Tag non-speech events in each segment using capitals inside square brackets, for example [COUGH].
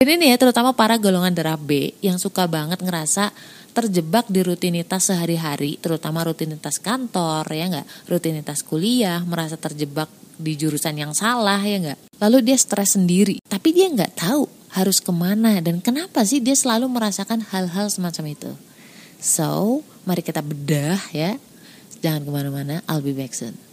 Ini ya terutama para golongan darah B yang suka banget ngerasa terjebak di rutinitas sehari-hari, terutama rutinitas kantor ya nggak, rutinitas kuliah, merasa terjebak di jurusan yang salah ya nggak. Lalu dia stres sendiri, tapi dia nggak tahu harus ke mana dan kenapa sih dia selalu merasakan hal-hal semacam itu. So, mari kita bedah ya. Jangan ke mana-mana, I'll be back soon.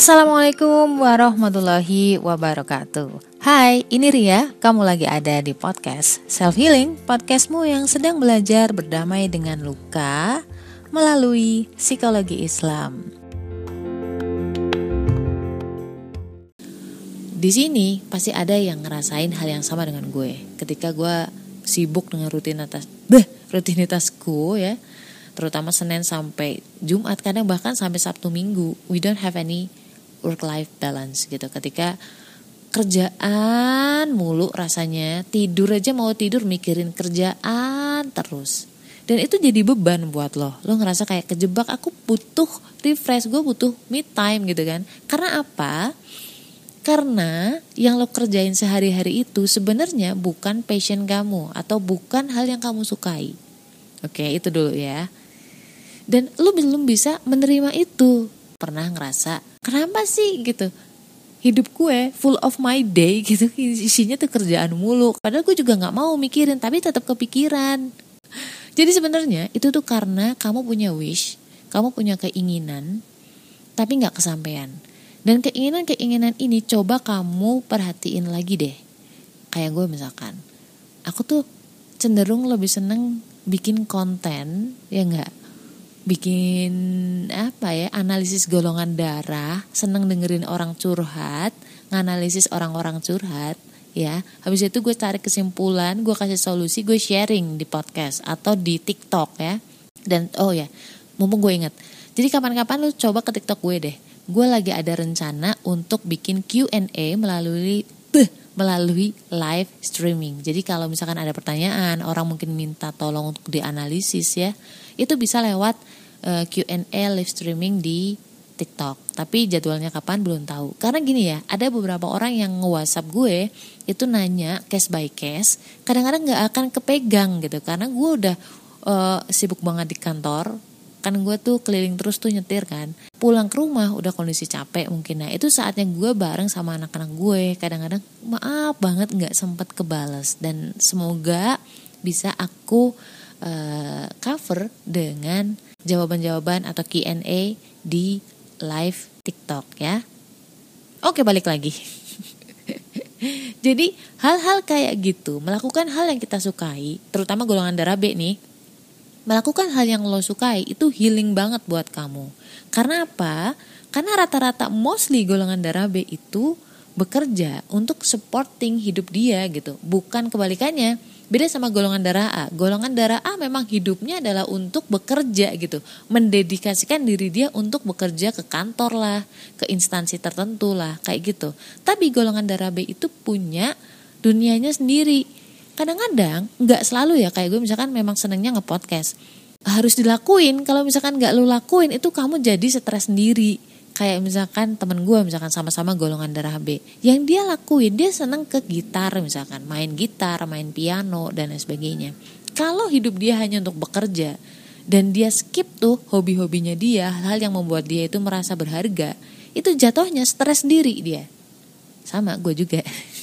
Assalamualaikum warahmatullahi wabarakatuh. Hai, ini Ria. Kamu lagi ada di podcast Self Healing, podcastmu yang sedang belajar berdamai dengan luka melalui psikologi Islam. Di sini pasti ada yang ngerasain hal yang sama dengan gue. Ketika gue sibuk dengan rutinitas, beh, rutinitasku ya, terutama Senin sampai Jumat, kadang bahkan sampai Sabtu Minggu, we don't have any work life balance gitu. Ketika kerjaan mulu rasanya tidur aja mau tidur mikirin kerjaan terus. Dan itu jadi beban buat lo. Lo ngerasa kayak kejebak aku butuh refresh gue butuh me time gitu kan. Karena apa? Karena yang lo kerjain sehari-hari itu sebenarnya bukan passion kamu atau bukan hal yang kamu sukai. Oke itu dulu ya. Dan lo belum bisa menerima itu pernah ngerasa kenapa sih? gitu. Hidup gue full of my day [LAUGHS] gitu. Isinya tuh kerjaan mulu. Padahal gue juga nggak mau mikirin tapi tetap kepikiran. Jadi sebenarnya itu tuh karena kamu punya wish kamu punya keinginan tapi nggak kesampaian. Dan keinginan-keinginan ini coba kamu perhatiin lagi deh. Kayak gue misalkan aku tuh cenderung lebih seneng bikin konten ya nggak bikin apa ya analisis golongan darah seneng dengerin orang curhat nganalisis orang-orang curhat ya. Habis itu gue tarik kesimpulan gue kasih solusi gue sharing di podcast atau di TikTok ya. Dan oh ya mumpung gue inget jadi kapan-kapan lu coba ke TikTok gue deh. Gue lagi ada rencana untuk bikin Q&A melalui melalui live streaming jadi kalau misalkan ada pertanyaan orang mungkin minta tolong untuk dianalisis ya itu bisa lewat uh, eh, Q&A live streaming di TikTok. Tapi jadwalnya kapan belum tahu. Karena gini ya, ada beberapa orang yang nge-WhatsApp gue itu nanya case by case, kadang-kadang nggak akan kepegang gitu karena gue udah uh, sibuk banget di kantor. Kan gue tuh keliling terus tuh nyetir kan. Pulang ke rumah udah kondisi capek mungkin. Nah, itu saatnya gue bareng sama anak-anak gue. Kadang-kadang maaf banget nggak sempet kebales dan semoga bisa aku uh, cover dengan jawaban-jawaban atau Q&A di live TikTok ya. Oke, balik lagi. [LAUGHS] Jadi, hal-hal kayak gitu, melakukan hal yang kita sukai, terutama golongan darah B nih, melakukan hal yang lo sukai itu healing banget buat kamu. Karena apa? Karena rata-rata mostly golongan darah B itu bekerja untuk supporting hidup dia gitu, bukan kebalikannya Beda sama golongan darah A. Golongan darah A memang hidupnya adalah untuk bekerja gitu. Mendedikasikan diri dia untuk bekerja ke kantor lah, ke instansi tertentu lah, kayak gitu. Tapi golongan darah B itu punya dunianya sendiri. Kadang-kadang nggak selalu ya kayak gue misalkan memang senengnya nge-podcast. Harus dilakuin, kalau misalkan nggak lu lakuin itu kamu jadi stres sendiri. Kayak misalkan temen gue misalkan sama-sama golongan darah B. Yang dia lakuin dia seneng ke gitar misalkan main gitar main piano dan lain sebagainya. Kalau hidup dia hanya untuk bekerja dan dia skip tuh hobi-hobinya dia hal yang membuat dia itu merasa berharga itu jatuhnya stres sendiri dia. Sama gue juga [LAUGHS]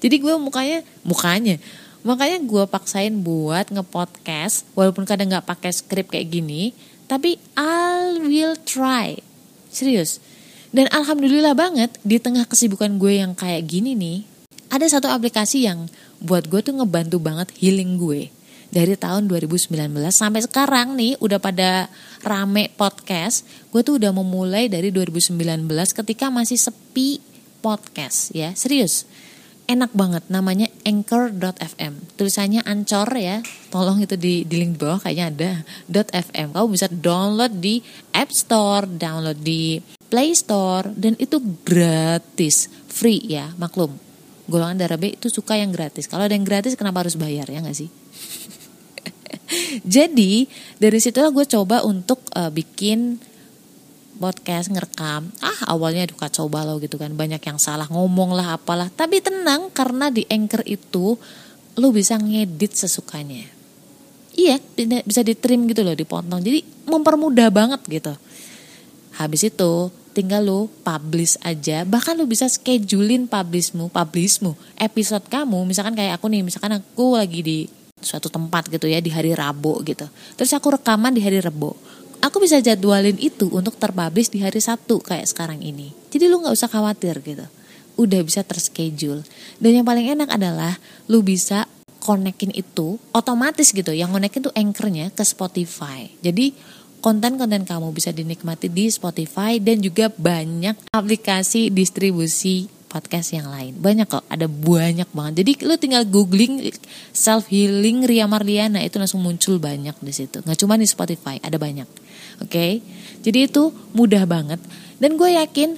jadi gue mukanya mukanya makanya gue paksain buat ngepodcast walaupun kadang nggak pakai skrip kayak gini tapi I will try Serius. Dan alhamdulillah banget di tengah kesibukan gue yang kayak gini nih, ada satu aplikasi yang buat gue tuh ngebantu banget healing gue. Dari tahun 2019 sampai sekarang nih udah pada rame podcast. Gue tuh udah memulai dari 2019 ketika masih sepi podcast ya. Serius enak banget namanya anchor.fm tulisannya ancor ya. Tolong itu di, di link bawah kayaknya ada .fm kamu bisa download di App Store download di Play Store dan itu gratis. Free ya maklum. Golongan darah B itu suka yang gratis. Kalau ada yang gratis kenapa harus bayar ya nggak sih? [LAUGHS] Jadi dari situlah gue coba untuk uh, bikin podcast ngerekam. Ah awalnya aduh kacau balau gitu kan. Banyak yang salah ngomong lah apalah. Tapi tenang karena di anchor itu lu bisa ngedit sesukanya. Iya bisa di trim gitu loh dipotong. Jadi mempermudah banget gitu. Habis itu tinggal lu publish aja. Bahkan lu bisa schedulein publishmu publishmu episode kamu. Misalkan kayak aku nih misalkan aku lagi di suatu tempat gitu ya di hari Rabu gitu. Terus aku rekaman di hari Rabu aku bisa jadwalin itu untuk terpublish di hari Sabtu kayak sekarang ini. Jadi lu nggak usah khawatir gitu. Udah bisa terschedule. Dan yang paling enak adalah lu bisa konekin itu otomatis gitu. Yang konekin tuh anchornya ke Spotify. Jadi konten-konten kamu bisa dinikmati di Spotify dan juga banyak aplikasi distribusi podcast yang lain. Banyak kok, ada banyak banget. Jadi lu tinggal googling self healing Ria Marliana itu langsung muncul banyak di situ. Nggak cuma di Spotify, ada banyak. Oke, okay? jadi itu mudah banget. Dan gue yakin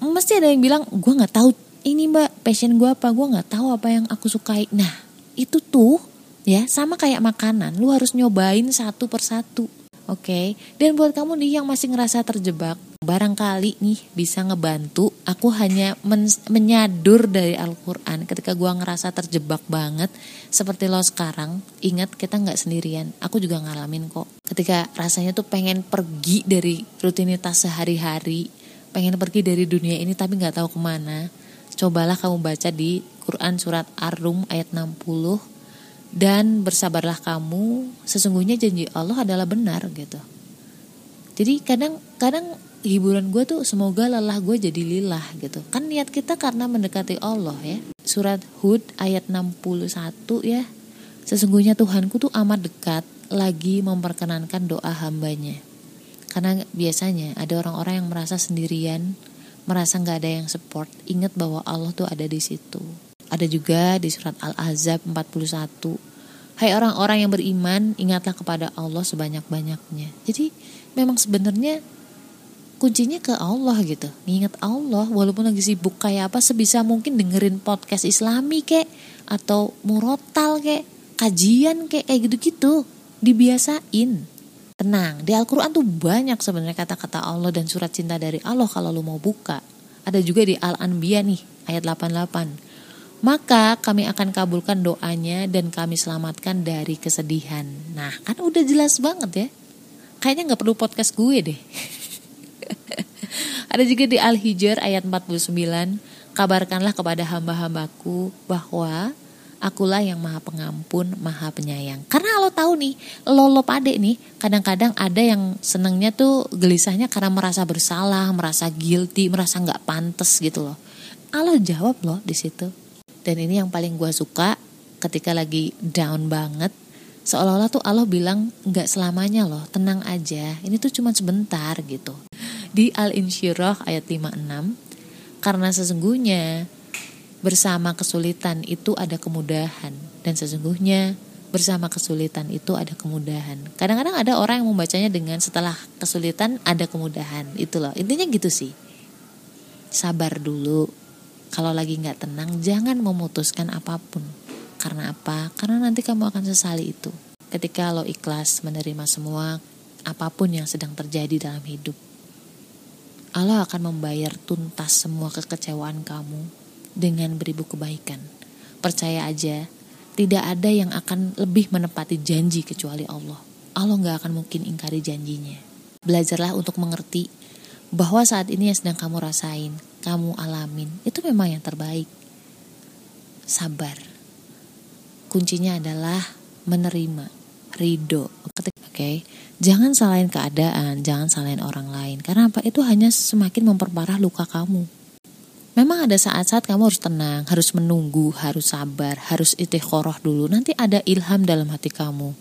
mesti ada yang bilang gue nggak tahu ini mbak passion gue apa, gue nggak tahu apa yang aku sukai. Nah itu tuh ya sama kayak makanan, lu harus nyobain satu persatu. Oke, okay? dan buat kamu nih yang masih ngerasa terjebak, barangkali nih bisa ngebantu. Aku hanya men menyadur dari Al-Quran ketika gue ngerasa terjebak banget, seperti lo sekarang. Ingat kita nggak sendirian, aku juga ngalamin kok. Ketika rasanya tuh pengen pergi dari rutinitas sehari-hari, pengen pergi dari dunia ini tapi nggak tahu ke mana. Cobalah kamu baca di Quran surat Ar-Rum ayat 60 dan bersabarlah kamu sesungguhnya janji Allah adalah benar gitu jadi kadang kadang hiburan gue tuh semoga lelah gue jadi lilah gitu. Kan niat kita karena mendekati Allah ya. Surat Hud ayat 61 ya. Sesungguhnya Tuhanku tuh amat dekat lagi memperkenankan doa hambanya. Karena biasanya ada orang-orang yang merasa sendirian merasa nggak ada yang support. Ingat bahwa Allah tuh ada di situ. Ada juga di surat Al-Ahzab 41. Hai orang-orang yang beriman, ingatlah kepada Allah sebanyak-banyaknya. Jadi memang sebenarnya kuncinya ke Allah gitu. Ingat Allah walaupun lagi sibuk kayak apa sebisa mungkin dengerin podcast Islami kek atau murotal kek, kajian kek kayak gitu-gitu. Dibiasain. Tenang, di Al-Quran tuh banyak sebenarnya kata-kata Allah dan surat cinta dari Allah kalau lu mau buka. Ada juga di Al-Anbiya nih, ayat 88 maka kami akan kabulkan doanya dan kami selamatkan dari kesedihan. Nah, kan udah jelas banget ya. Kayaknya nggak perlu podcast gue deh. [LAUGHS] [LAUGHS] Ada juga di Al-Hijr ayat 49, kabarkanlah kepada hamba-hambaku bahwa akulah yang maha pengampun, maha penyayang. Karena lo tahu nih, lo lo pade nih, kadang-kadang ada yang senengnya tuh gelisahnya karena merasa bersalah, merasa guilty, merasa nggak pantas gitu loh. Allah jawab loh di situ dan ini yang paling gue suka ketika lagi down banget. Seolah-olah tuh Allah bilang nggak selamanya loh, tenang aja. Ini tuh cuma sebentar gitu. Di Al-Insyirah ayat 56, karena sesungguhnya bersama kesulitan itu ada kemudahan dan sesungguhnya bersama kesulitan itu ada kemudahan. Kadang-kadang ada orang yang membacanya dengan setelah kesulitan ada kemudahan. Itu loh. Intinya gitu sih. Sabar dulu, kalau lagi nggak tenang, jangan memutuskan apa pun. Karena apa? Karena nanti kamu akan sesali itu. Ketika lo ikhlas menerima semua apa pun yang sedang terjadi dalam hidup. Allah akan membayar tuntas semua kekecewaan kamu dengan beribu kebaikan. Percaya aja, tidak ada yang akan lebih menepati janji kecuali Allah. Allah nggak akan mungkin ingkari janjinya. Belajarlah untuk mengerti bahwa saat ini yang sedang kamu rasain, kamu alamin, itu memang yang terbaik. Sabar. Kuncinya adalah menerima, ridho. Oke, okay? Jangan salahin keadaan, jangan salahin orang lain. Karena apa? Itu hanya semakin memperparah luka kamu. Memang ada saat-saat kamu harus tenang, harus menunggu, harus sabar, harus istiqoroh dulu. Nanti ada ilham dalam hati kamu.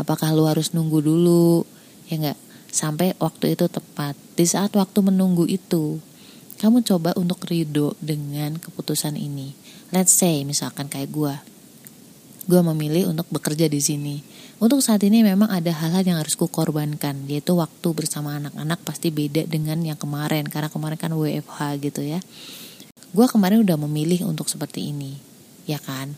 Apakah lu harus nunggu dulu? Ya enggak? sampai waktu itu tepat. Di saat waktu menunggu itu, kamu coba untuk ridho dengan keputusan ini. Let's say misalkan kayak gue, gue memilih untuk bekerja di sini. Untuk saat ini memang ada hal-hal yang harus kukorbankan, yaitu waktu bersama anak-anak pasti beda dengan yang kemarin, karena kemarin kan WFH gitu ya. Gue kemarin udah memilih untuk seperti ini, ya kan?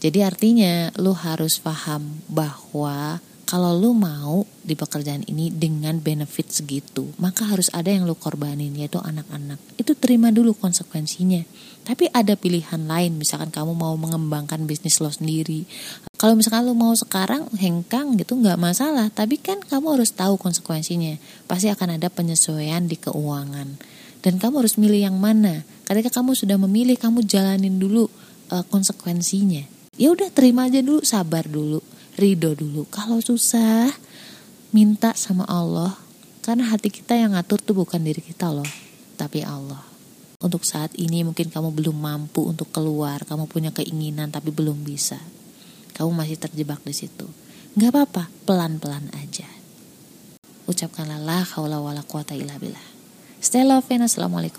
Jadi artinya lu harus paham bahwa kalau lu mau di pekerjaan ini dengan benefit segitu, maka harus ada yang lu korbanin yaitu anak-anak. Itu terima dulu konsekuensinya. Tapi ada pilihan lain, misalkan kamu mau mengembangkan bisnis lo sendiri. Kalau misalkan lu mau sekarang hengkang gitu nggak masalah, tapi kan kamu harus tahu konsekuensinya. Pasti akan ada penyesuaian di keuangan. Dan kamu harus milih yang mana. Ketika kamu sudah memilih, kamu jalanin dulu uh, konsekuensinya. Ya udah terima aja dulu, sabar dulu ridho dulu. Kalau susah, minta sama Allah. Karena hati kita yang ngatur tuh bukan diri kita loh, tapi Allah. Untuk saat ini mungkin kamu belum mampu untuk keluar, kamu punya keinginan tapi belum bisa. Kamu masih terjebak di situ. Gak apa-apa, pelan-pelan aja. Ucapkanlah la haula wala quwata illa billah. Stay love and assalamualaikum.